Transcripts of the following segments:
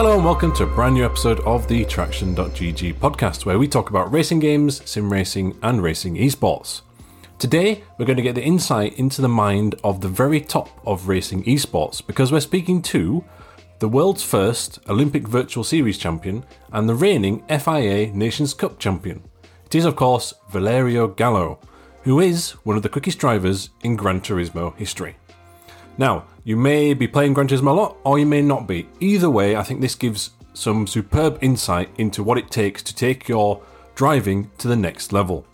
Hello and welcome to a brand new episode of the Traction.gg podcast, where we talk about racing games, sim racing, and racing esports. Today, we're going to get the insight into the mind of the very top of racing esports because we're speaking to the world's first Olympic Virtual Series champion and the reigning FIA Nations Cup champion. It is, of course, Valerio Gallo, who is one of the quickest drivers in Gran Turismo history. Now, you may be playing Gran Turismo a lot, or you may not be. Either way, I think this gives some superb insight into what it takes to take your driving to the next level.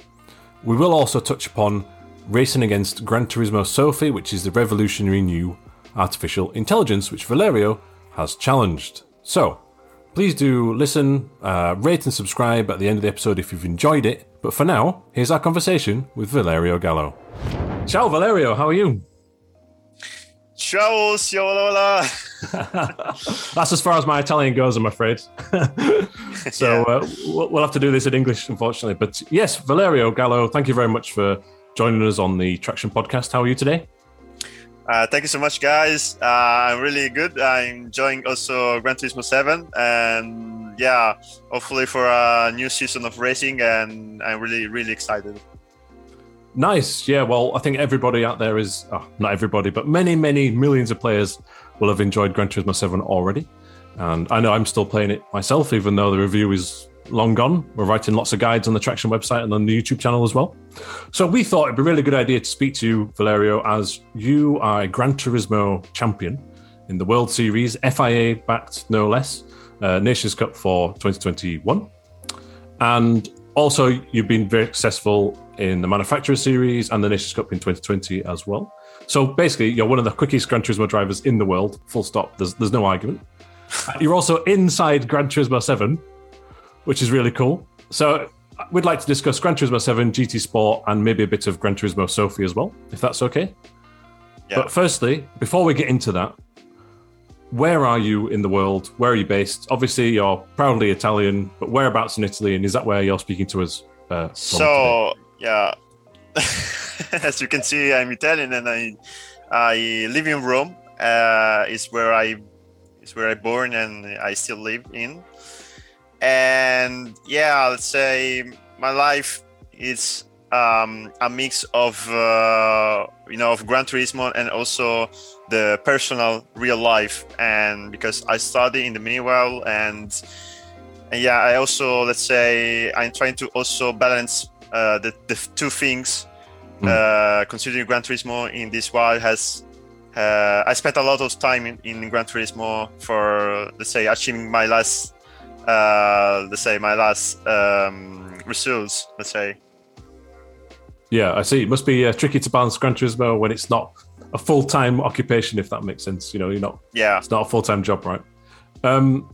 We will also touch upon racing against Gran Turismo Sophy, which is the revolutionary new artificial intelligence which Valerio has challenged. So, please do listen, uh, rate, and subscribe at the end of the episode if you've enjoyed it. But for now, here's our conversation with Valerio Gallo. Ciao, Valerio, how are you? Ciao, Siolola. That's as far as my Italian goes, I'm afraid. so uh, we'll have to do this in English, unfortunately. But yes, Valerio Gallo, thank you very much for joining us on the Traction podcast. How are you today? Uh, thank you so much, guys. Uh, I'm really good. I'm enjoying also Gran Turismo 7, and yeah, hopefully for a new season of racing, and I'm really, really excited. Nice. Yeah. Well, I think everybody out there is, oh, not everybody, but many, many millions of players will have enjoyed Gran Turismo 7 already. And I know I'm still playing it myself, even though the review is long gone. We're writing lots of guides on the Traction website and on the YouTube channel as well. So we thought it'd be a really good idea to speak to you, Valerio, as you are a Gran Turismo champion in the World Series, FIA backed no less, uh, Nations Cup for 2021. And also, you've been very successful in the Manufacturer Series and the Nations Cup in 2020 as well. So basically, you're one of the quickest Gran Turismo drivers in the world. Full stop. There's there's no argument. You're also inside Gran Turismo 7, which is really cool. So we'd like to discuss Gran Turismo 7, GT Sport, and maybe a bit of Gran Turismo Sophy as well, if that's okay. Yeah. But firstly, before we get into that, where are you in the world? Where are you based? Obviously, you're proudly Italian, but whereabouts in Italy? And is that where you're speaking to us? Uh, so, today? yeah, as you can see, I'm Italian and I I live in Rome. Uh, is where I is where I born and I still live in. And yeah, let's say my life is um, a mix of uh, you know of Gran Turismo and also the personal real life. And because I study in the meanwhile, and, and yeah, I also let's say I'm trying to also balance uh, the, the two things. Mm. Uh, considering Gran Turismo in this while has uh, I spent a lot of time in, in Gran Turismo for let's say achieving my last uh, let's say my last um, results. Let's say. Yeah, I see. It must be uh, tricky to balance Gran Turismo when it's not a full time occupation, if that makes sense. You know, you're not. Yeah. It's not a full time job, right? Um,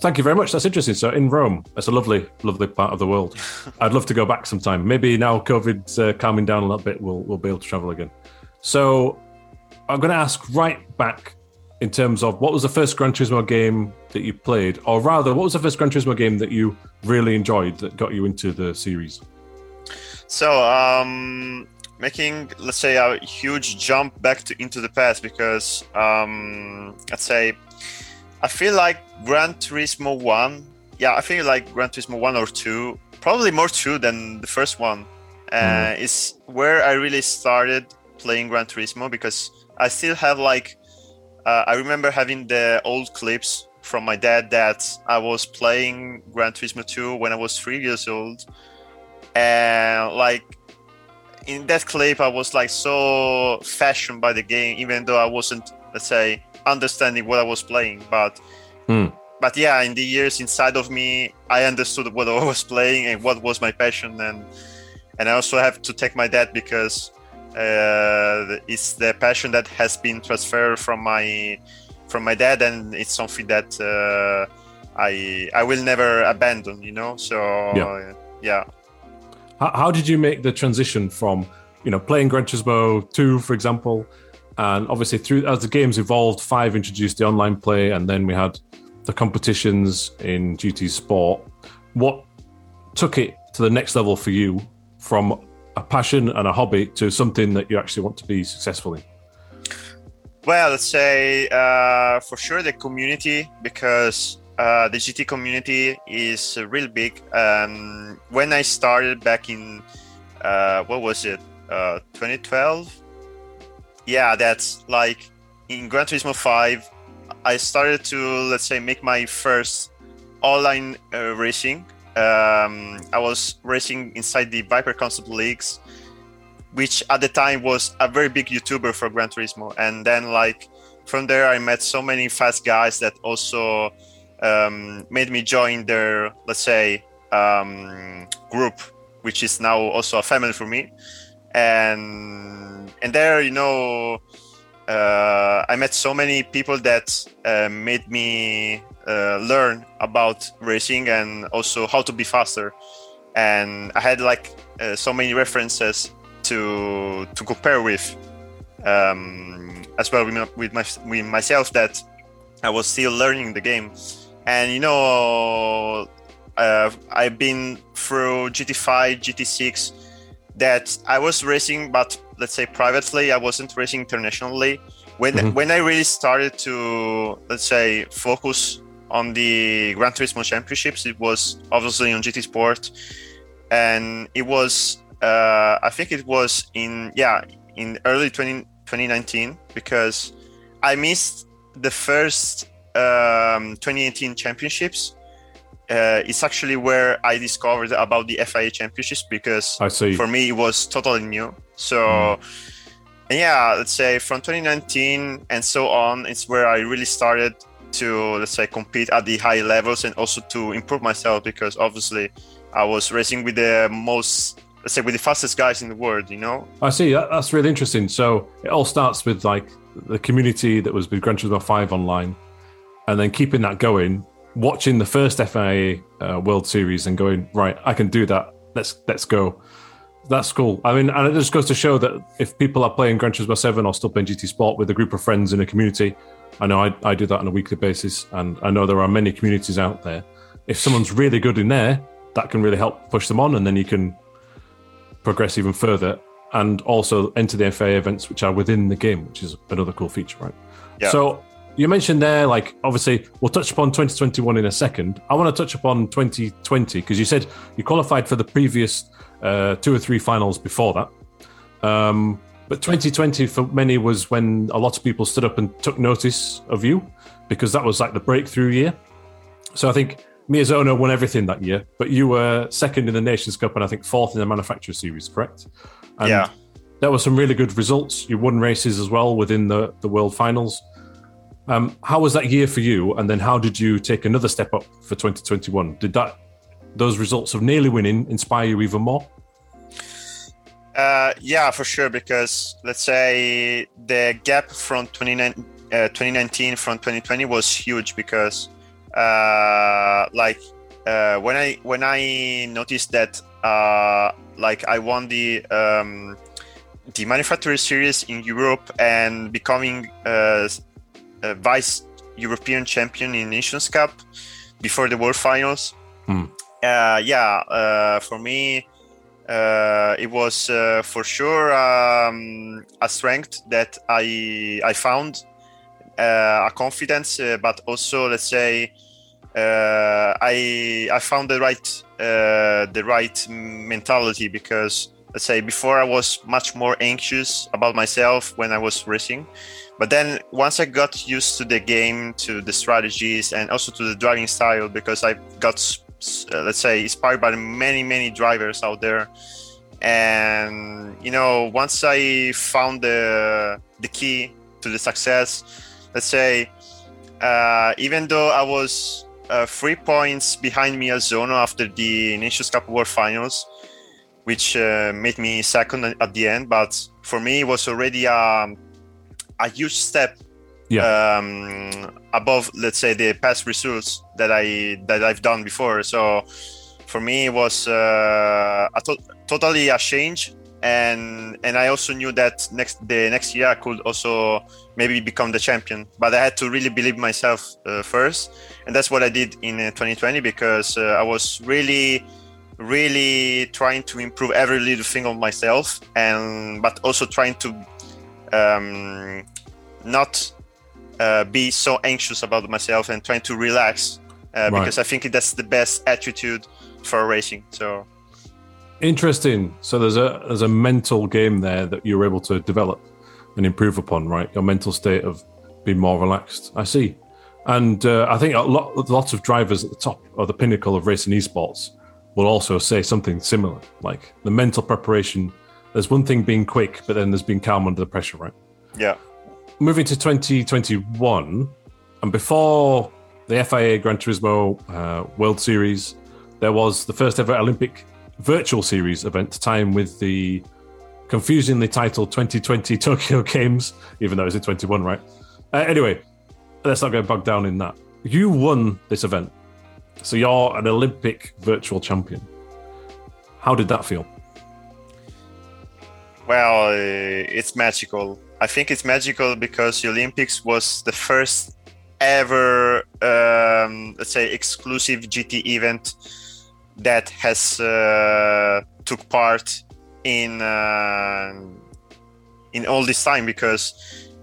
thank you very much. That's interesting. So in Rome, that's a lovely, lovely part of the world. I'd love to go back sometime. Maybe now COVID's uh, calming down a little bit, we'll we'll be able to travel again. So I'm going to ask right back in terms of what was the first Gran Turismo game that you played, or rather, what was the first Gran Turismo game that you really enjoyed that got you into the series? So, um, making let's say a huge jump back to into the past because um, let's say I feel like Gran Turismo One, yeah, I feel like Gran Turismo One or Two, probably more two than the first one, uh, mm. is where I really started playing Gran Turismo because I still have like uh, I remember having the old clips from my dad that I was playing Gran Turismo 2 when I was three years old, and like in that clip, I was like so fashioned by the game, even though I wasn't, let's say, understanding what I was playing. But mm. but yeah, in the years inside of me, I understood what I was playing and what was my passion, and and I also have to thank my dad because uh, it's the passion that has been transferred from my from my dad, and it's something that uh, I I will never abandon. You know, so yeah. yeah. How, how did you make the transition from you know playing Gran Turismo 2, for example, and obviously through as the games evolved, five introduced the online play, and then we had the competitions in GT Sport. What took it to the next level for you from a passion and a hobby to something that you actually want to be successful in? Well, let's say uh, for sure the community because uh, the GT community is real big. Um, when I started back in uh, what was it, 2012? Uh, yeah, that's like in Gran Turismo 5. I started to let's say make my first online uh, racing. Um, I was racing inside the Viper Concept Leagues, which at the time was a very big YouTuber for Gran Turismo. And then like from there, I met so many fast guys that also um, made me join their let's say um, group, which is now also a family for me. And and there, you know, uh, I met so many people that uh, made me uh, learn about racing and also how to be faster. And I had like uh, so many references to to compare with, um, as well with, my, with, my, with myself that I was still learning the game. And you know, uh, I've been through GT5, GT6 that I was racing, but let's say privately, I wasn't racing internationally. When mm-hmm. when I really started to let's say focus on the Gran Turismo championships, it was obviously on GT Sport, and it was uh, I think it was in yeah in early 20, 2019 because I missed the first um, 2018 championships uh, it's actually where I discovered about the FIA championships because for me it was totally new. So, mm. yeah, let's say from 2019 and so on, it's where I really started to let's say compete at the high levels and also to improve myself because obviously I was racing with the most let's say with the fastest guys in the world. You know. I see. That, that's really interesting. So it all starts with like the community that was with Gran Turismo Five online, and then keeping that going watching the first FIA uh, World Series and going right, I can do that. Let's let's go. That's cool. I mean, and it just goes to show that if people are playing Gran Turismo Seven or still playing GT Sport with a group of friends in a community, I know I, I do that on a weekly basis, and I know there are many communities out there. If someone's really good in there, that can really help push them on, and then you can progress even further and also enter the FIA events which are within the game, which is another cool feature, right? Yeah. So you mentioned there, like obviously, we'll touch upon 2021 in a second. I want to touch upon 2020 because you said you qualified for the previous uh, two or three finals before that. Um, but 2020 for many was when a lot of people stood up and took notice of you because that was like the breakthrough year. So I think Miyazono won everything that year, but you were second in the Nations Cup and I think fourth in the Manufacturer Series, correct? And yeah. There were some really good results. You won races as well within the, the World Finals. Um, how was that year for you? And then how did you take another step up for 2021? Did that those results of nearly winning inspire you even more? Uh, yeah, for sure. Because let's say the gap from 2019, uh, 2019 from 2020 was huge because uh, like uh, when I when I noticed that uh, like I won the um, the manufacturer series in Europe and becoming uh, vice European champion in Nations Cup before the World Finals. Hmm. Uh, yeah, uh, for me, uh, it was uh, for sure um, a strength that I I found uh, a confidence, uh, but also let's say I I found the right the right mentality because let's say before I was much more anxious about myself when I was racing but then once I got used to the game, to the strategies, and also to the driving style, because I got, uh, let's say, inspired by many, many drivers out there. And you know, once I found the the key to the success, let's say, uh, even though I was uh, three points behind Miyazono after the Nations Cup World Finals, which uh, made me second at the end, but for me it was already a um, a huge step yeah. um, above, let's say, the past results that I that I've done before. So for me, it was uh, a to- totally a change, and and I also knew that next the next year I could also maybe become the champion. But I had to really believe myself uh, first, and that's what I did in uh, 2020 because uh, I was really really trying to improve every little thing of myself and but also trying to um, not uh, be so anxious about myself and trying to relax uh, Right. because I think that's the best attitude for racing. So Interesting. So there's a there's a mental game there that you're able to develop and improve upon, right? Your mental state of being more relaxed. I see. And uh, I think a lot, lots of drivers at the top or the pinnacle of racing esports will also say something similar. Like the mental preparation. There's one thing being quick, but then there's being calm under the pressure, right? yeah, moving to 2021, and before the FIA Gran Turismo uh, World Series, there was the first ever Olympic virtual series event, time with the confusingly titled 2020 Tokyo Games, even though it's in 21, right? Uh, anyway, let's not get bogged down in that. You won this event, so you're an Olympic virtual champion. How did that feel? well, uh, it's magical. I think it's magical because the Olympics was the first ever, um, let's say, exclusive GT event that has uh, took part in uh, in all this time. Because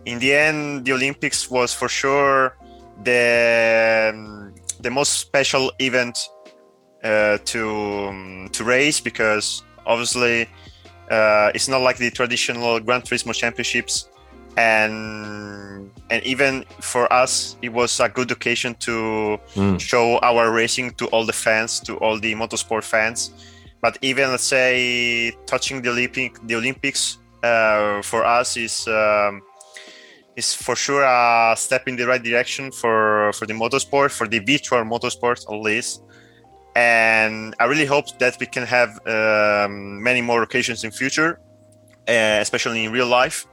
in the end, the Olympics was for sure the um, the most special event uh, to um, to race because obviously uh, it's not like the traditional Gran Turismo championships, and and even for us, it was a good occasion to Mm. show our racing to all the fans, to all the motorsport fans. But even let's say touching the Olympic, the Olympics uh, for us is um, is for sure a step in the right direction for for the motorsport, for the virtual motorsport at least and I really hope that we can have um, many more occasions in future, uh, especially in real life,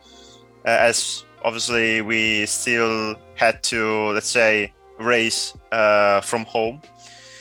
uh, as obviously we still had to let's say race uh, from home.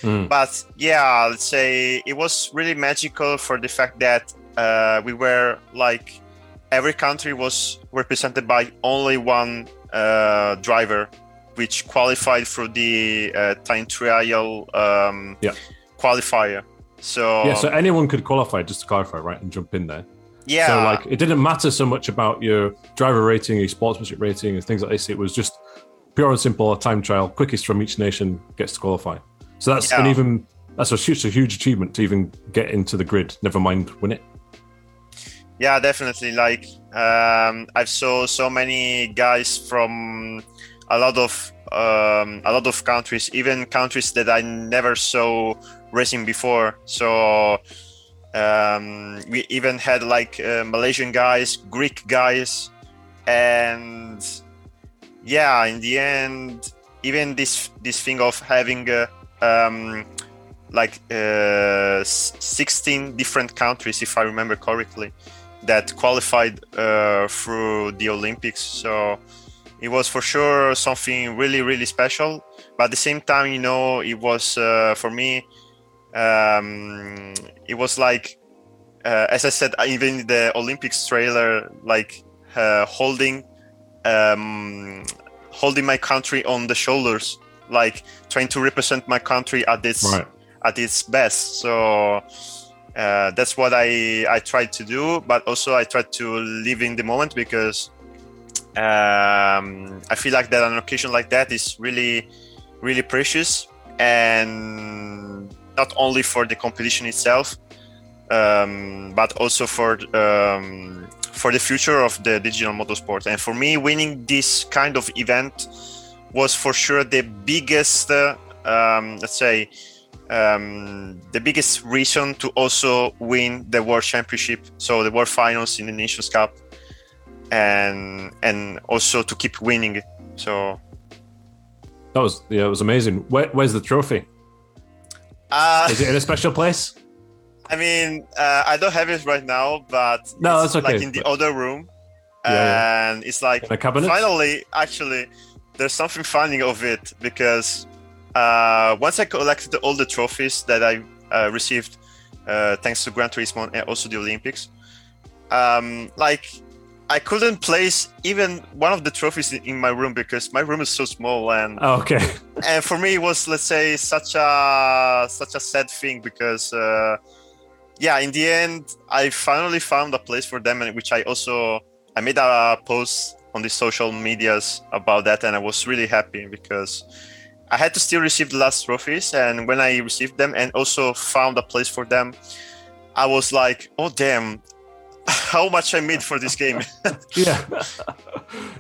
Mm. But yeah, let's say it was really magical for the fact that uh, we were like every country was represented by only one uh, driver which qualified through the uh, time trial um, Yeah. qualifier. So Yeah, so anyone could qualify, just to clarify, right, and jump in there. yeah, So like it didn't matter so much about your driver rating, your sportsmanship rating, and things like this. It was just pure and simple a time trial. Quickest from each nation gets to qualify. So that's an even that's a huge, a huge achievement to even get into the grid. Never mind win it. Yeah, definitely. Like um, I've saw so many guys from a lot of um, a lot of countries, even countries that I never saw racing before. So um, we even had like uh, Malaysian guys, Greek guys, and yeah, in the end, even this this thing of having uh, um, like uh, 16 different countries, if I remember correctly, that qualified uh, through the Olympics. So it was for sure something really, really special. But at the same time, you know, it was uh, for me, um, it was like, uh, as I said, even the Olympics trailer, like uh, holding, um, holding my country on the shoulders, like trying to represent my country at its Right. at its best. So uh, that's what I I tried to do, but also I tried to live in the moment because um, I feel like that an occasion like that is really really precious and not only for the competition itself, um, but also for um, for the future of the digital motorsport. And for me, winning this kind of event was for sure the biggest, uh, um, let's say, um, the biggest reason to also win the World Championship, so the World Finals in the Nations Cup, and and also to keep winning. So That was yeah, it was amazing. Where, where's the trophy? uh, Is it in a special place? I mean, uh, I don't have it right now, but No, it's that's okay. like in the other room, Yeah, and it's like In a cabinet? finally, actually, there's something funny of it because uh, once I collected all the trophies that I uh, received uh, thanks to Gran Turismo and also the Olympics, um, like I couldn't place even one of the trophies in- my room because my room is so small and Oh, okay. and for me it was let's say such a such a sad thing because uh, yeah in the end i finally found a place for them and which i also i made a post on the social medias about that, and I was really happy because I had to still receive the last trophies, and when I received them and also found a place for them, I was like, oh damn, how much I made for this game. yeah,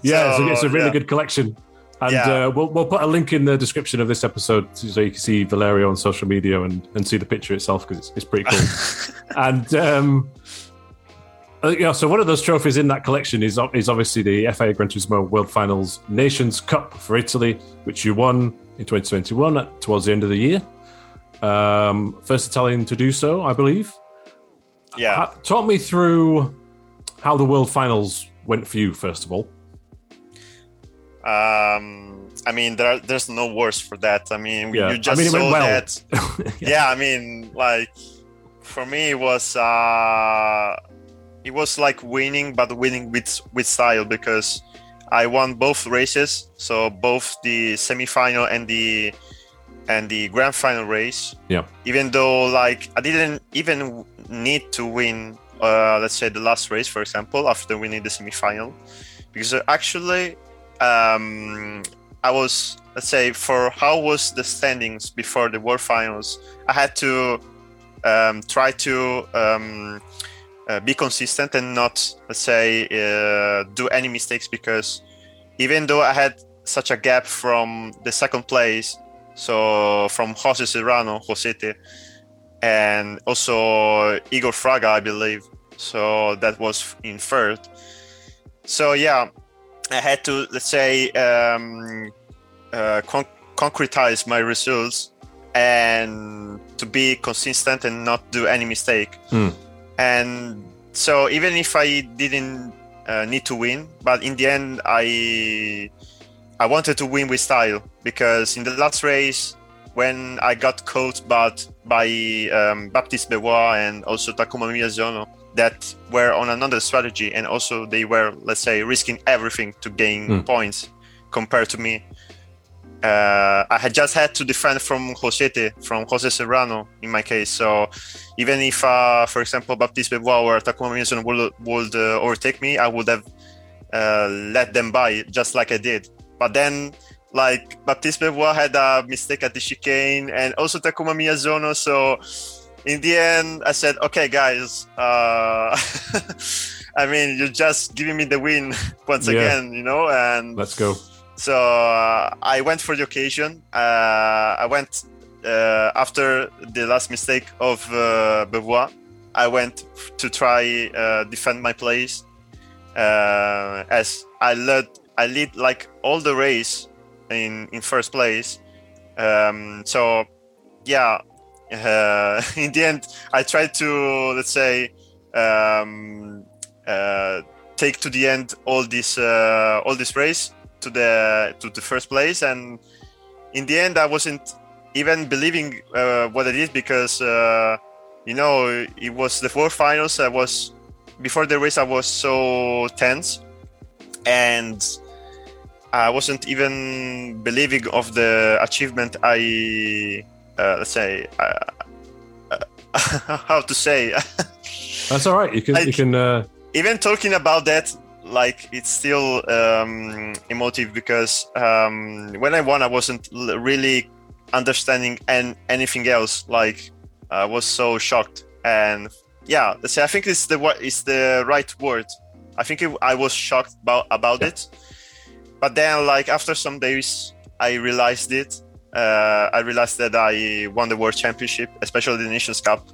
yeah, so, it's, a, it's, a, really yeah. good collection. And yeah. uh, we'll, we'll put a link in the description of this episode so you can see Valerio on social media and, and see the picture itself because it's, it's, pretty cool. and um, uh, yeah, so one of those trophies in that collection is is obviously the FIA Gran Turismo World Finals Nations Cup for Italy, which you won in 2021 towards the end of the year. Um, first Italian to do so, I believe. Yeah. talk me through how the World Finals went for you, first of all. Um, I mean, there, there's no words for that. I mean, yeah. you just I mean, saw well. that. yeah. yeah. I mean, like for me, it was uh, it was like winning, but winning with with style because I won both races, so both the semi-final and the and the grand final race. Yeah. Even though like I didn't even need to win, uh, let's say the last race, for example, after winning the semi-final, because actually, um, I was let's say for how was the standings before the world finals, I had to um, try to um, uh, be consistent and not let's say uh, do any mistakes because even though I had such a gap from the second place, so from Jose Serrano, Josete, and also Igor Fraga, I believe. So that was in third. So yeah, I had to let's say um, uh, con- concretize my results and to be consistent and not do any mistake. Mm. And so even if I didn't uh, need to win, but in the end, I I wanted to win with style because in the last race, when I got caught but by um, Baptiste Beauvois and also Takuma Miyazono, that were on another strategy, and also they were, let's say, risking everything to gain mm. points compared to me uh, I had just had to defend from Josete, from Jose Serrano in my case. So even if, uh, for example, Baptiste Beauvois or Takuma Miyazono would, would uh, overtake me, I would have uh, let them by just like I did. But then, like Baptiste Beauvois had a mistake at the chicane, and also Takuma Miyazono. So in the end, I said, "Okay, guys." Uh, I mean, you're just giving me the win once yeah. again, you know, and let's go so uh, I went for the occasion. Uh, I went uh, after the last mistake of uh, Beauvois. I went to try uh, defend my place uh, as I led. I lead like all the race in in first place. Um, so yeah, in the end, I tried to let's say um, take to the end all this all this race to the to the first place. And in the end i wasn't even believing uh, what it is because uh, you know it was the four finals. I was before the race i was so tense. And i wasn't even believing of the achievement i uh, let's say uh, how to say. That's all right. You can you can uh, even talking about that like it's still um, emotive because um, when I won, I wasn't really understanding and anything else. Like I was so shocked, and yeah, let's say I think it's the is the right word. I think it, I was shocked about about yeah. it, but then like after some days, I realized it. Uh, I realized that I won the world championship, especially the Nations Cup.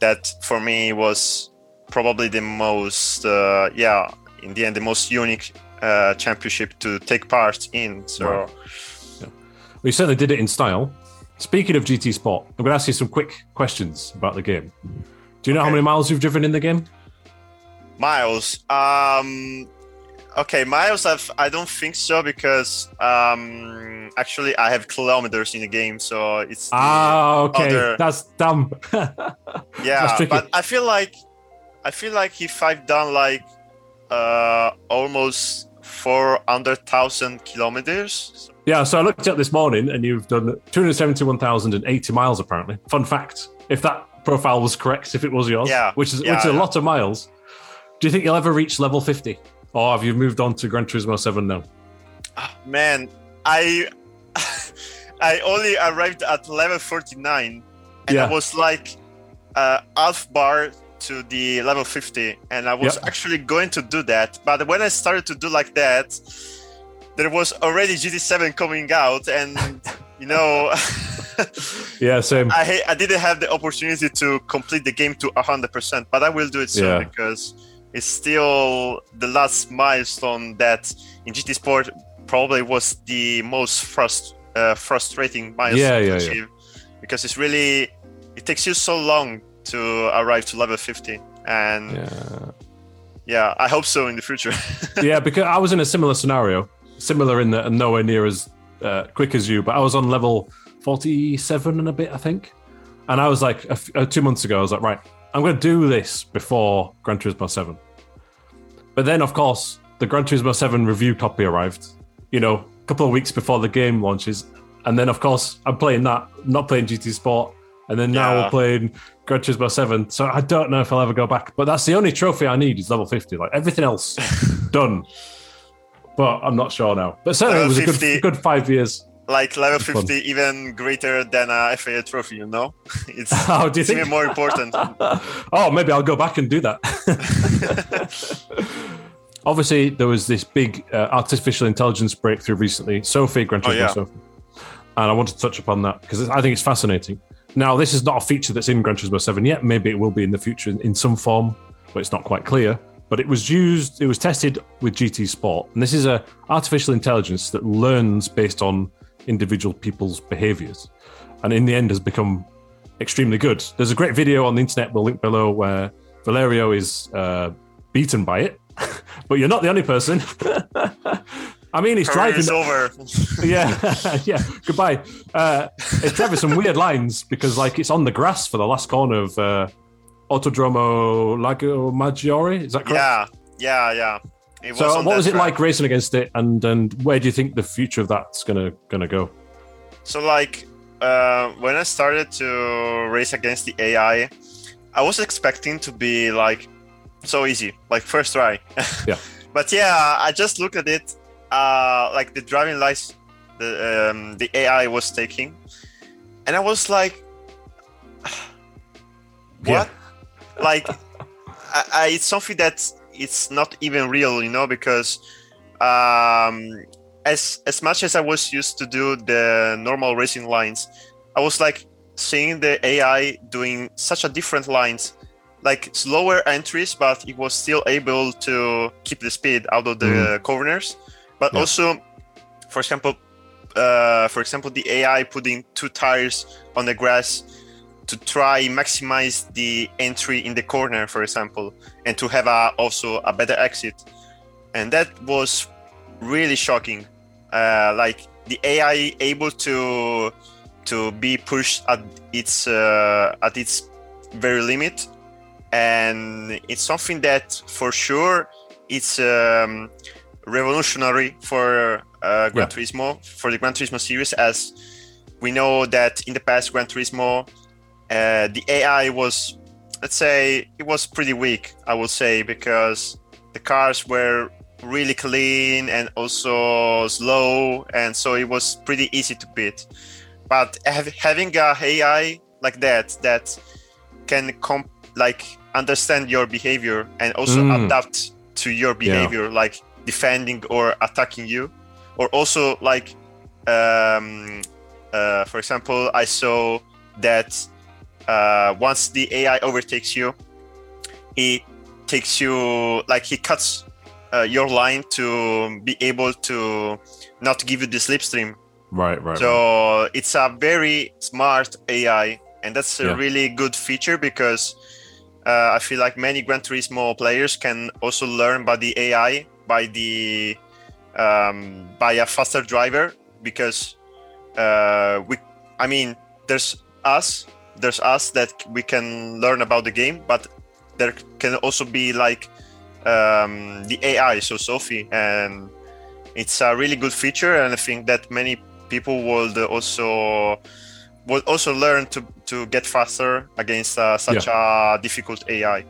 That for me was probably the most uh, yeah in the end the most unique uh, championship to take part in. So, right. yeah. you certainly did it in style. Speaking of GT Sport, I'm going to ask you some quick questions about the game. Do you know okay. how many miles you've driven in the game? Miles. Um, okay, miles. I've, I don't think so because um, actually I have kilometers in the game, so it's ah okay. Other... That's dumb. yeah, That's but I feel like I feel like if I've done like uh, almost 400,000 kilometers. Yeah, so I looked at this morning and you've done 271,080 miles apparently. Fun fact if that profile was correct, if it was yours, yeah, which is, yeah, which is yeah. a lot of miles, do you think you'll ever reach level 50 or have you moved on to Gran Turismo Seven now? Man, I I only arrived at level 49 and Yeah. I was like uh, half bar to the level 50 and I was Yep. actually going to do that but when I started to do like that there was already GT7 coming out and you know Yeah, same. I I didn't have the opportunity to complete the game to 100% but I will do it soon Yeah. because it's still the last milestone that in GT Sport probably was the most frust- uh, frustrating milestone Yeah, to yeah, yeah. achieve because it's really it takes you so long to arrive to level 50 and yeah, Yeah. I hope so in the future yeah, because I was in a similar scenario, similar in that and nowhere near as uh, quick as you, but I was on level 47 and a bit, I think. And I was like, a f- uh, two months ago, I was like, right, I'm going to do this before Gran Turismo 7. But then, of course, the Gran Turismo 7 review copy arrived, you know, a couple of weeks before the game launches. And then, of course, I'm playing that, not playing GT Sport. And then now Yeah. we're playing Gran Turismo 7. So I don't know if I'll ever go back. But that's the only trophy I need is level 50. Like everything else, done. But I'm not sure now. But certainly it Level was a 50. good, good five years. like level Fun. 50 even greater than a FIA trophy you know it's, Oh, do you it's think? even more important oh, maybe I'll go back and do that. Obviously, there was this big uh, artificial intelligence breakthrough recently, Sophy, Gran Oh, yeah. Sophy. And I want to touch upon that because I think it's fascinating. Now, this is not a feature that's in Gran Turismo 7 yet. Maybe it will be in the future in, some form, but it's not quite clear. But it was used, it was tested with GT Sport. And this is a artificial intelligence that learns based on individual people's behaviors. And in the end has become extremely good. There's a great video on the internet we'll link below where Valerio is uh, beaten by it, but you're not the only person. I mean, he's Career driving. over Yeah, yeah. Goodbye. Uh, it's driving some weird lines because, like, it's on the grass for the last corner of uh, Autodromo Lago Maggiore. Is that correct? yeah yeah yeah it So, on what was it track. like racing against it, and and where do you think the future of that's gonna gonna go? So like uh, when I started to race against the AI, I was expecting to be like so easy, like first try. Yeah. but yeah, I just looked at it, uh, like the driving lights, the um, the AI was taking, and I was like, Yeah. what? Like, I, I, it's something that it's not even real, you know, because um, as as much as I was used to do the normal racing lines, I was like seeing the AI doing such a different lines, like slower entries, but it was still able to keep the speed out of the corners. But Yeah. also, for example, uh, for example, the AI putting two tires on the grass to try maximize the entry in the corner, for example, and to have a, also a better exit. And that was really shocking. Uh, like the AI able to to be pushed at its uh, at its very limit, and it's something that for sure it's um, revolutionary for uh, Gran Yeah. Turismo for the Gran Turismo series, as we know that in the past Gran Turismo uh, the AI was, let's say, it was pretty weak. I would say because the cars were really clean and also slow, and so it was pretty easy to beat. But have, having a AI like that that can comp- like understand your behavior and also Mm. adapt to your behavior, like defending or attacking you, or also like, um, uh, for example, I saw that uh, once the AI overtakes you, he takes you like he cuts uh, your line to be able to not give you the slipstream. Right, right. right. So it's a very smart AI, and that's a Yeah. really good feature because uh, I feel like many Gran Turismo players can also learn by the AI by the um, by a faster driver because uh, we, I mean, there's us, there's us that we can learn about the game, but there can also be like um, the AI, so Sophy, and it's a really good feature, and I think that many people would also would also learn to to get faster against uh, such a difficult AI.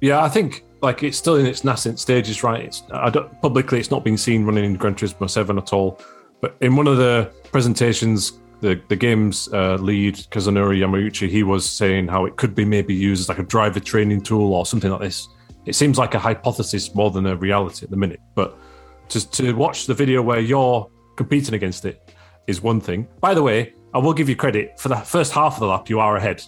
Yeah, I think like it's still in its nascent stages, right? It's I don't, publicly it's not been seen running in Gran Turismo Seven at all, but in one of the presentations, the the game's uh, lead Kazunori Yamauchi, he was saying how it could be maybe used as like a driver training tool or something like this. It seems like a hypothesis more than a reality at the minute, but to to watch the video where you're competing against it is one thing. By the way, I will give you credit for the first half of the lap. You are ahead,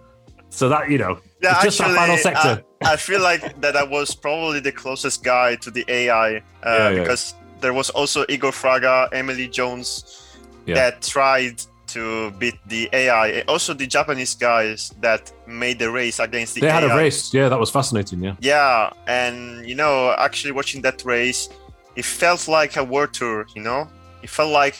so that you know, Yeah, it's just actually, that final sector. I, I feel like that I was probably the closest guy to the AI uh, Yeah, yeah. because there was also Igor Fraga, Emily Jones Yeah. that tried to beat the AI. Also, the Japanese guys that made the race against the they AI. had a race, yeah, that was fascinating. Yeah, Yeah, and you know, actually watching that race, it felt like a world tour. You know, it felt like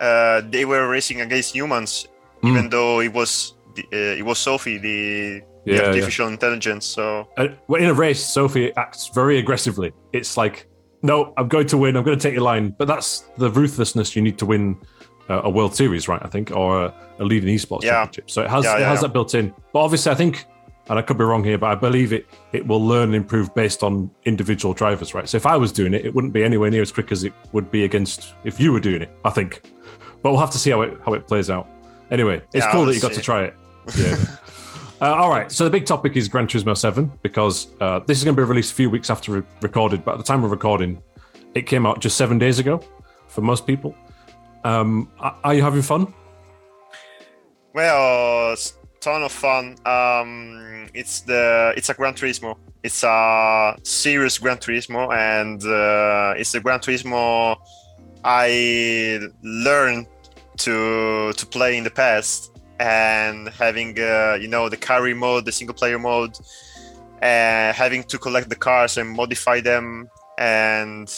uh, they were racing against humans, Mm. even though it was uh, it was Sophy, the, Yeah, yeah. artificial intelligence. So Uh, well, in a race, Sophy acts very aggressively. It's like, no, I'm going to win. I'm going to take your line. But that's the ruthlessness you need to win uh, a World Series, right? I think, or a, a leading esports Yeah. championship. So it has Yeah, it yeah, has that built in. But obviously, I think, and I could be wrong here, but I believe it it will learn and improve based on individual drivers, right? So if I was doing it, it wouldn't be anywhere near as quick as it would be against if you were doing it. I think. But we'll have to see how it how it plays out. Anyway, it's Yeah, cool that you got to try it. Yeah. Uh, all right, so the big topic is Gran Turismo 7 because uh, this is going to be released a few weeks after re- recorded, but at the time of recording, it came out just seven days ago for most people. Um, are- are you having fun? well, it's ton of fun. Um, it's the it's a Gran Turismo. It's a serious Gran Turismo, and uh, it's the Gran Turismo I learned to to play in the past. And having uh, you know the carry mode, the single player mode, and having to collect the cars and modify them, and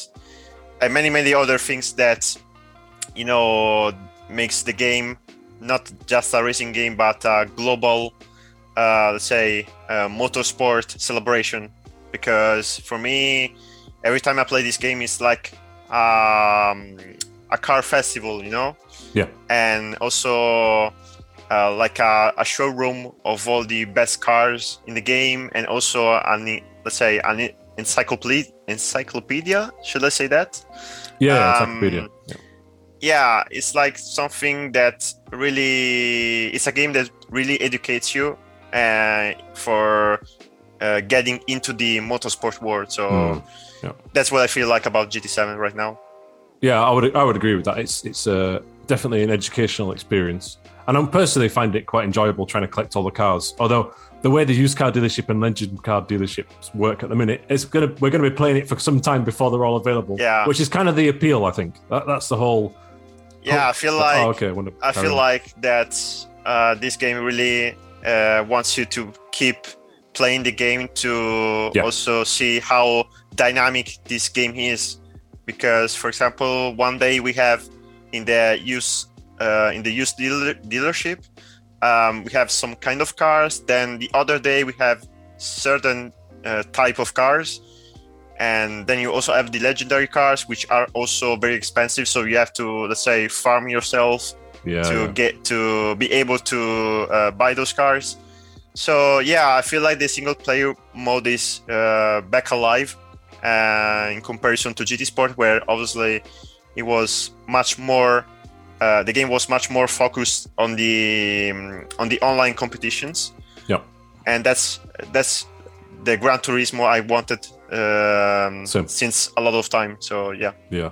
and many many other things that you know makes the game not just a racing game but a global uh, let's say uh, motorsport celebration because for me every time i play this game it's like um, a car festival you know Yeah. and also uh, like a, a showroom of all the best cars in the game and also an let's say an encyclopedia encyclopedia should i say that Yeah, yeah, Um, Encyclopedia. Yeah. yeah it's like something that really it's a game that really educates you uh, for uh, getting into the motorsport world so Mm, yeah. that's what i feel like about gt7 right now Yeah, I would I would agree with that. It's it's uh, definitely an educational experience, and I personally find it quite enjoyable trying to collect all the cars. Although the way the used car dealership and legend car dealerships work at the minute, it's gonna we're gonna be playing it for some time before they're all available. Yeah. which is kind of the appeal, I think. That, that's the whole. yeah i feel like oh, okay. I, I feel on. like that uh, this game really uh, wants you to keep playing the game to Yeah. also see how dynamic this game is. Because, for example, one day we have in the use uh, in the used dealer- dealership, um, we have some kind of cars. Then the other day we have certain uh, type of cars and then you also have the legendary cars which are also very expensive so you have to let's say farm yourself yeah, to yeah. get to be able to uh, buy those cars so yeah i feel like the single player mode is uh, back alive uh, in comparison to gt sport where obviously it was much more uh, the game was much more focused on the um, on the online competitions Yep. and that's that's the gran turismo i wanted um, since a lot of time so yeah Yeah.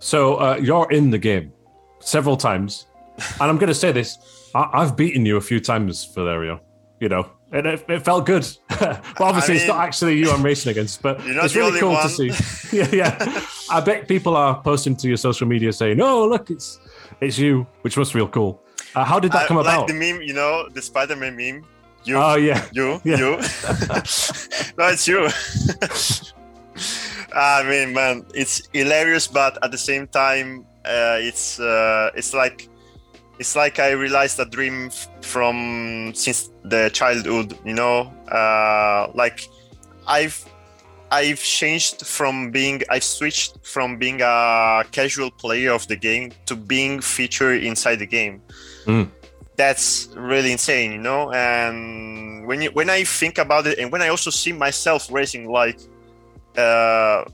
So uh, you're in the game several times, and I'm going to say this: I- I've beaten you a few times, Valerio. You know, and it, it felt good. but obviously, it's not actually you I'm racing against. But it's really cool one. to see. yeah, yeah. I bet people are posting to your social media saying, "Oh, look, it's it's you," which was real cool. Uh, how did that I come like about? the meme you know the spider-man meme you Oh yeah, You, Yeah. you. no, it's you. I mean, man, it's hilarious, but at the same time, uh, it's uh, it's like it's like I realized a dream from since the childhood. You know, uh, like I've I've changed from being I've switched from being a casual player of the game to being featured inside the game. Mm. that's really insane, you know. And when you when I think about it, and when I also see myself racing, like, uh,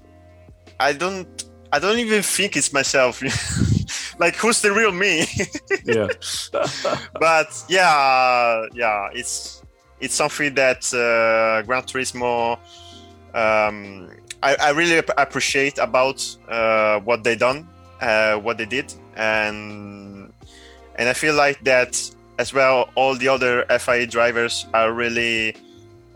I don't I don't even think it's myself. like who's the real me? yeah. but yeah, yeah, it's it's something that uh, Gran Turismo um, I, I, really appreciate about uh, what they done, uh, what they did, and and I feel like that as well. All the other FIA drivers are really,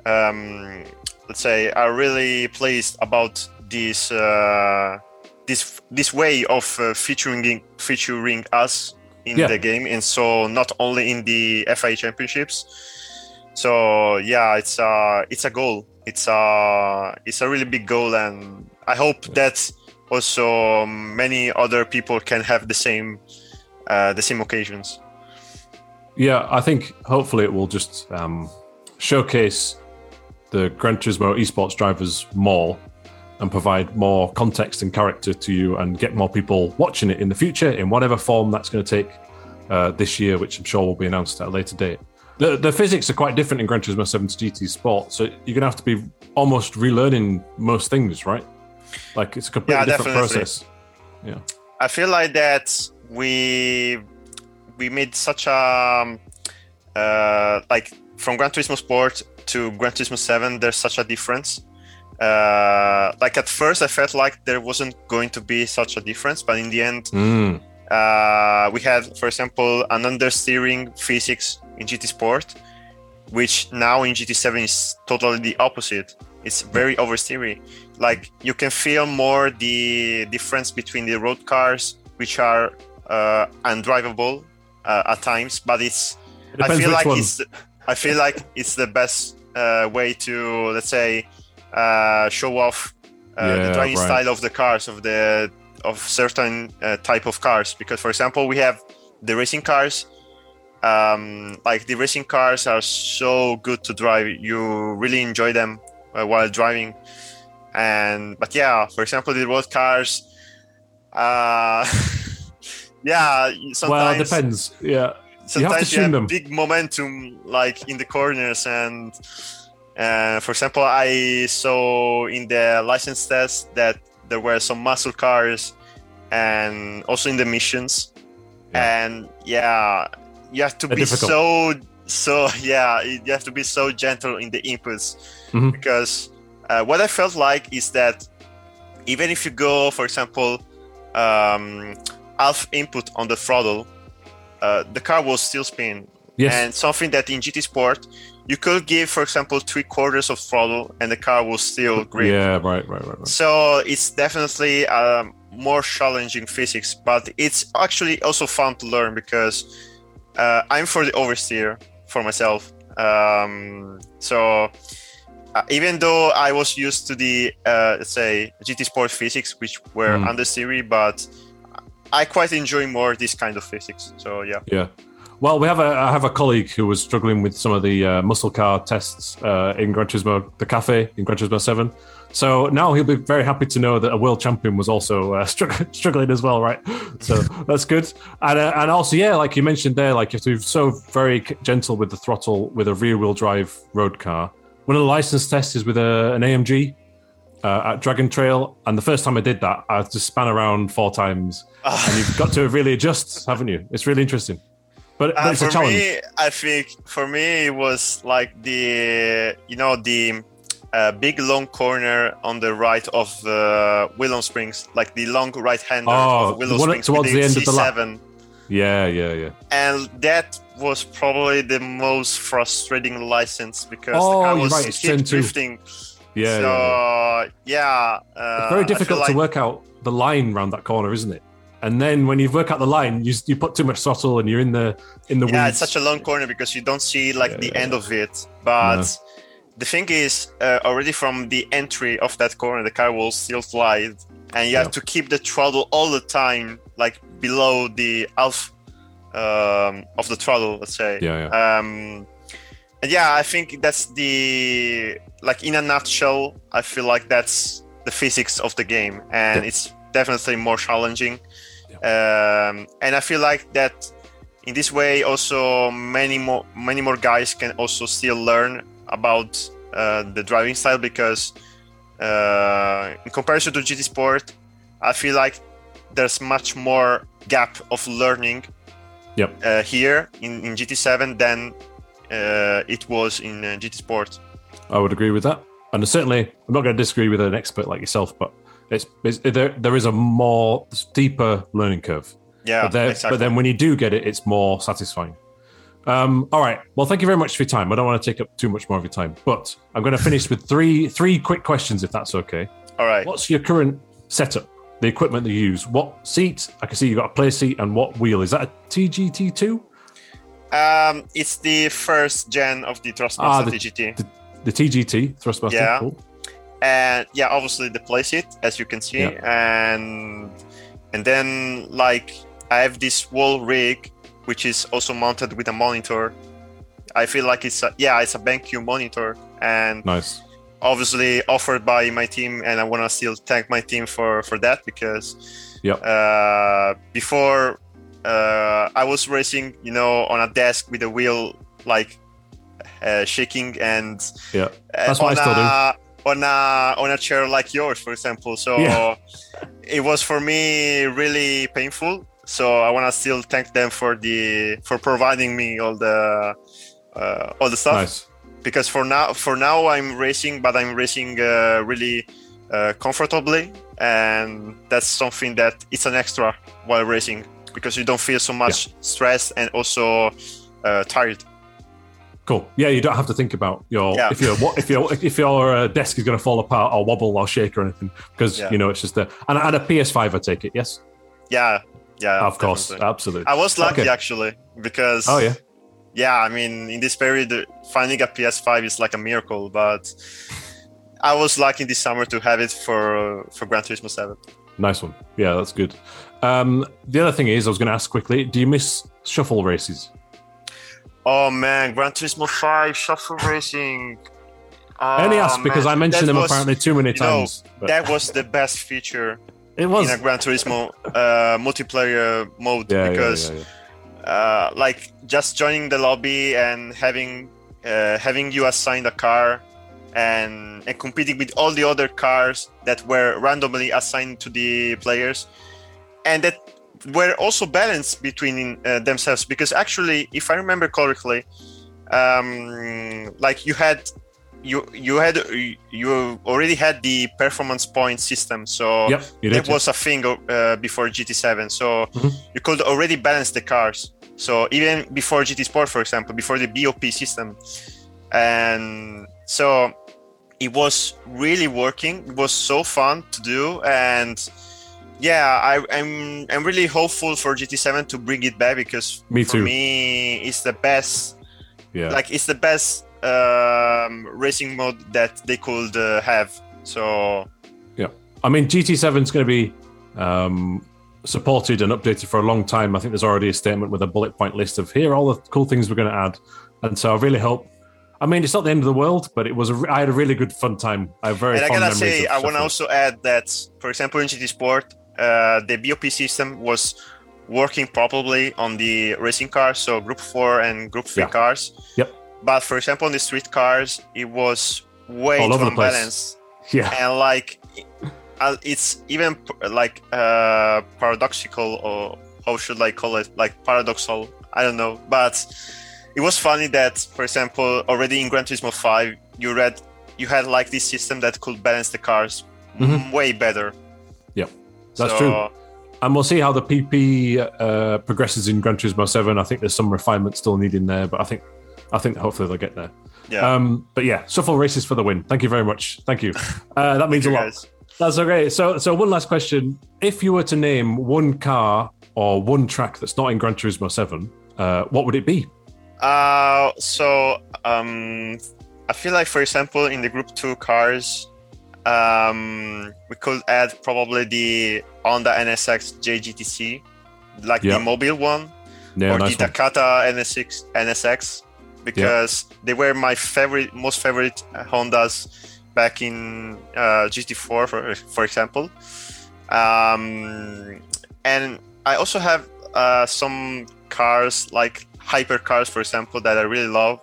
um, let's say, are really pleased about this uh, this this way of uh, featuring featuring us in yeah. the game, and so not only in the FIA championships. So yeah, it's a it's a goal. It's a it's a really big goal, and I hope that also many other people can have the same uh, the same occasions. Yeah, I think hopefully it will just um, showcase the Gran Turismo esports drivers more and provide more context and character to you and get more people watching it in the future in whatever form that's going to take uh, this year, which I'm sure will be announced at a later date. The, the physics are quite different in Gran Turismo 7 to GT Sport, so you're going to have to be almost relearning most things, right? Like it's a completely yeah, different definitely. process. Yeah. I feel like that we we made such a um, uh, like from Gran Turismo Sport to Gran Turismo 7 there's such a difference uh, like at first I felt like there wasn't going to be such a difference, but in the end, mm. uh, we had, for example, an understeering physics in GT Sport, which now in GT7 is totally the opposite. It's very oversteery. Like you can feel more the difference between the road cars, which are uh, undrivable uh, at times, but it's. It I feel like one. it's. I feel like it's the best uh, way to let's say uh, show off uh, yeah, the driving right. style of the cars of the of certain uh, type of cars. Because, for example, we have the racing cars. Um, like the racing cars are so good to drive. You really enjoy them uh, while driving. And but yeah, for example, the road cars. Uh, yeah, sometimes. Well, it depends. Yeah. Sometimes you have, to you have them. big momentum, like in the corners, and uh, for example, I saw in the license test that there were some muscle cars and also in the missions. Yeah. And yeah, you have to be difficult. so so yeah, you have to be so gentle in the inputs mm-hmm. because uh, what I felt like is that even if you go, for example, um, half input on the throttle, uh, the car will still spin. Yes. And something that in GT Sport you could give, for example, three quarters of throttle, and the car will still grip. Yeah, right, right, right. right. So it's definitely um, more challenging physics, but it's actually also fun to learn because uh, I'm for the oversteer for myself. Um, so uh, even though I was used to the uh, say GT Sport physics, which were mm. understeery, but I quite enjoy more this kind of physics. So yeah. Yeah. Well, we have a I have a colleague who was struggling with some of the uh, muscle car tests uh, in Gran Turismo, the cafe in Gran Turismo Seven. So now he'll be very happy to know that a world champion was also uh, struggling as well, right? So that's good. And uh, and also, yeah, like you mentioned there, like you have to be so very gentle with the throttle with a rear wheel drive road car. One of the license tests is with a, an AMG uh, at Dragon Trail, and the first time I did that, I just span around four times, and you've got to really adjust, haven't you? It's really interesting. But, but uh, it's a challenge. Me, I think for me it was like the you know the uh, big long corner on the right of uh, Willow Springs, like the long right hander oh, of Willow Springs towards the, end C7. of the lap. Yeah, yeah, yeah. And that was probably the most frustrating license because oh, the car was right. keep drifting. Yeah, so, yeah, yeah. Uh, it's very difficult like... to work out the line around that corner, isn't it? and then when you work out the line, you you put too much throttle and you're in the in the yeah. Weeds. It's such a long corner because you don't see like yeah, the yeah. end of it. But no. The thing is, uh, already from the entry of that corner, the car will still slide, and you have to keep the throttle all the time, like below the half um, of the throttle. Let's say. Yeah. yeah. Um, and yeah, I think that's the like in a nutshell. I feel like that's the physics of the game, and it's definitely more challenging um, and I feel like that in this way, also many more many more guys can also still learn about uh, the driving style because uh, in comparison to GT Sport, I feel like there's much more gap of learning Yep. uh, here in, in GT7 than uh, it was in uh, GT Sport. I would agree with that. And certainly, I'm not going to disagree with an expert like yourself, but it's, it's there. There is a more steeper learning curve. Yeah, but, there, exactly. but then when you do get it, it's more satisfying. Um, all right. Well, thank you very much for your time. I don't want to take up too much more of your time, but I'm going to finish with three three quick questions, if that's okay. All right. What's your current setup? The equipment that you use. What seat? I can see you got a play seat, and what wheel is that? A TGT2? Um, it's the first gen of the Thrustmaster Ah, the- TGT. The, the TGT Thrustmaster. Yeah. Cool. and yeah obviously the playseat as you can see Yeah. and and then like i have this wall rig which is also mounted with a monitor i feel like it's a, yeah it's a BenQ monitor and Nice. obviously offered by my team and i want to still thank my team for for that because Yep. uh, before uh, i was racing you know on a desk with a wheel like uh, shaking and Yeah. uh, That's what I on still do. on a on a chair like yours for example so Yeah. it was for me really painful so i want to still thank them for the for providing me all the uh, all the stuff Nice. because for now for now i'm racing but i'm racing uh, really uh, comfortably and that's something that it's an extra while racing because you don't feel so much stress and also uh, tired Cool. Yeah, you don't have to think about your Yeah. if your if your if your uh, desk is going to fall apart or wobble or shake or anything because Yeah. you know it's just there. And, and a PS5, I take it. Yes, yeah yeah of course, absolutely. i was lucky Okay. actually because Oh yeah, yeah i mean in this period finding a ps5 is like a miracle but i was lucky this summer to have it for for gran turismo 7 nice one. Yeah, that's good. Um, the other thing is, I was going to ask quickly: Do you miss shuffle races? oh man gran turismo 5 shuffle racing I only Oh, ask because man. I mentioned That them was- apparently too many know, times. but that was the best feature it was. in a gran turismo uh, multiplayer mode yeah, because yeah, yeah. uh, like just joining the lobby and having uh, having you assigned a car and and competing with all the other cars that were randomly assigned to the players and that were also balanced between uh, themselves because actually if i remember correctly um, like you had you you had you already had the performance point system so Yep, that was a thing uh, before GT7. So Mhm. you could already balance the cars. So even before GT Sport, for example, before the BOP system, and so it was really working. It was so fun to do, and yeah, I, I'm I'm really hopeful for GT7 to bring it back because Me for too. me it's the best. yeah. Like it's the best um, racing mode that they could uh, have. So yeah, I mean, GT7 is going to be um, supported and updated for a long time. I think there's already a statement with a bullet point list of here are all the cool things we're going to add, and so I really hope. I mean, it's not the end of the world, but it was. A, I had a really good fun time. I have very. and I gotta say, I want to also add that, for example, in GT Sport, uh, the BOP system was working properly on the racing cars, so Group Four and Group Three Yeah. cars. Yep. But for example, on the street cars, it was way All too over the place. unbalanced, Yeah, and like, uh, it's even like uh, paradoxical, or how should I call it? Like paradoxal. I don't know, but it was funny that, for example, already in Gran Turismo 5, you read you had like this system that could balance the cars Mhm. way better. Yeah, that's So, true. And we'll see how the PP uh, progresses in Gran Turismo 7. I think there's some refinement still needed there, but I think I think hopefully they'll get there. Yeah. Um, but yeah, shuffle races for the win. Thank you very much. Thank you. Uh, that means a lot. guys. That's okay. So, so one last question: If you were to name one car or one track that's not in Gran Turismo Seven, uh, what would it be? Uh, so um, I feel like, for example, in the Group Two cars, um, we could add probably the Honda NSX JGTC, like Yeah. the Mobil 1, Yeah, or nice the. Takata NSX NSX, because they were my favorite, most favorite Hondas back in uh, GT4, for for example. Um, and I also have uh, some cars like hypercars, for example, that I really love.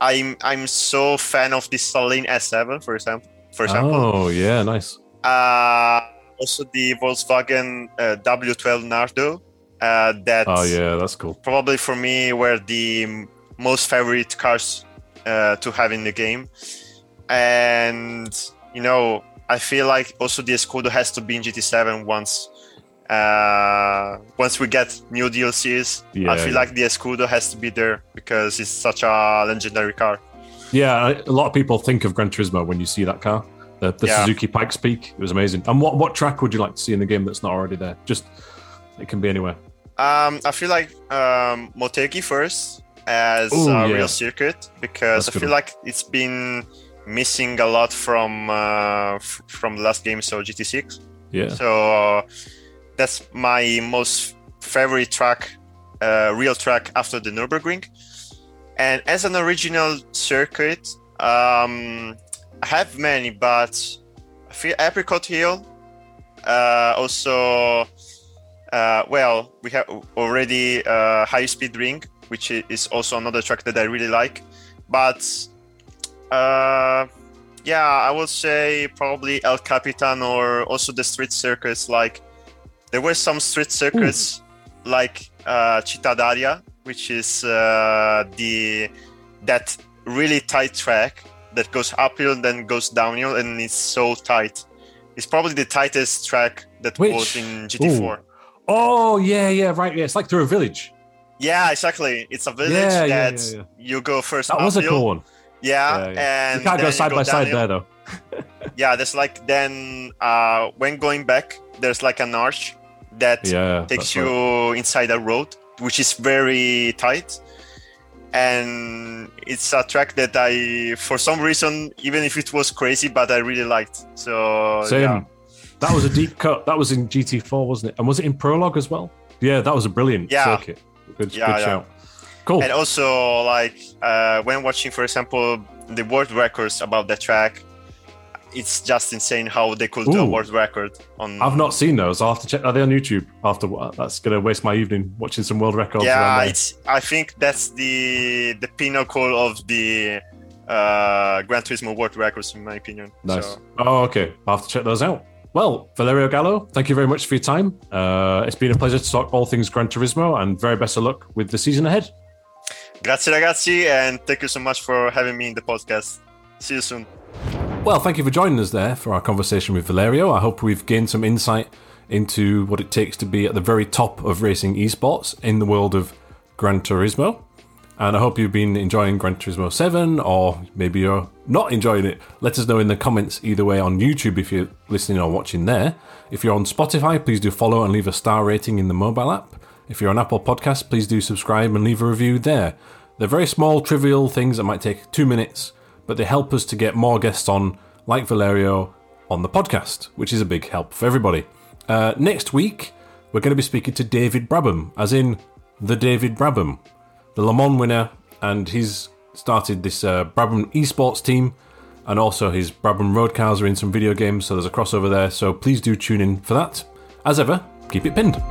I'm I'm so fan of the Saleen S7, for example. For example, Oh, yeah, nice. uh, also the Volkswagen uh, W12 Nardo. Uh, that Oh, yeah, that's cool. probably for me were the most favorite cars uh, to have in the game. And you know, I feel like also the Escudo has to be in GT7 once. Uh, once we get new DLCs, Yeah, I feel yeah. like the Escudo has to be there because it's such a legendary car. Yeah, a lot of people think of Gran Turismo when you see that car. The, the Yeah. Suzuki Pikes Peak. It was amazing. And what, what track would you like to see in the game that's not already there? Just, it can be anywhere. Um, I feel like um, Motegi first as Ooh, a yeah. real circuit because That's I feel like it's been missing a lot from uh, f- from the last game, so GT6. Yeah. So uh, that's my most favorite track, uh, real track after the Nurburgring. And as an original circuit, um, I have many, but I feel Apricot Hill. Uh, also, uh, well, we have already uh, High Speed Ring, which is also another track that I really like. But uh, yeah, I would say probably El Capitan or also the street circuits. Like there were some street circuits like uh, Città d'Aria, which is uh, the that really tight track that goes uphill and then goes downhill, and it's so tight. It's probably the tightest track that Which? was in GT4. Oh, yeah, yeah, right. Yeah, it's like through a village. Yeah, exactly. It's a village Yeah, yeah, that yeah, yeah. you go first That was a cool one. Yeah, Yeah, yeah. and You can't go then side by side there, though. Yeah, there's like then uh, when going back, there's like an arch that Yeah. takes you right. inside a road, which is very tight. And it's a track that I, for some reason, even if it was crazy, but I really liked. So Same. yeah, That was a deep cut. That was in GT4, wasn't it? And was it in Prologue as well? Yeah, that was a brilliant Yeah. circuit. Good, Yeah, good yeah. shout. Cool. and also like uh, when watching, for example, the world records about the track, it's just insane how they could do a Ooh. world record on. I've not seen those. I'll have to check. Are they on YouTube? After that's going to waste my evening watching some world records. yeah, it's. I think that's the the pinnacle of the uh, Gran Turismo world records, in my opinion. Nice. So, Oh, okay. I'll have to check those out. Well, Valerio Gallo, thank you very much for your time. Uh, it's been a pleasure to talk all things Gran Turismo, and very best of luck with the season ahead. grazie ragazzi, and thank you so much for having me in the podcast. See you soon. Well, thank you for joining us there for our conversation with Valerio. I hope we've gained some insight into what it takes to be at the very top of racing esports in the world of Gran Turismo. And I hope you've been enjoying Gran Turismo 7, or maybe you're not enjoying it. Let us know in the comments either way on YouTube if you're listening or watching there. If you're on Spotify, please do follow and leave a star rating in the mobile app. If you're on Apple Podcasts, please do subscribe and leave a review there. They're very small, trivial things that might take two minutes, but they help us to get more guests on, like Valerio, on the podcast, which is a big help for everybody. Uh, next week, we're going to be speaking to David Brabham, as in the David Brabham, the Le Mans winner, and he's started this uh, Brabham esports team, and also his Brabham road cars are in some video games, so there's a crossover there. So please do tune in for that. As ever, keep it pinned.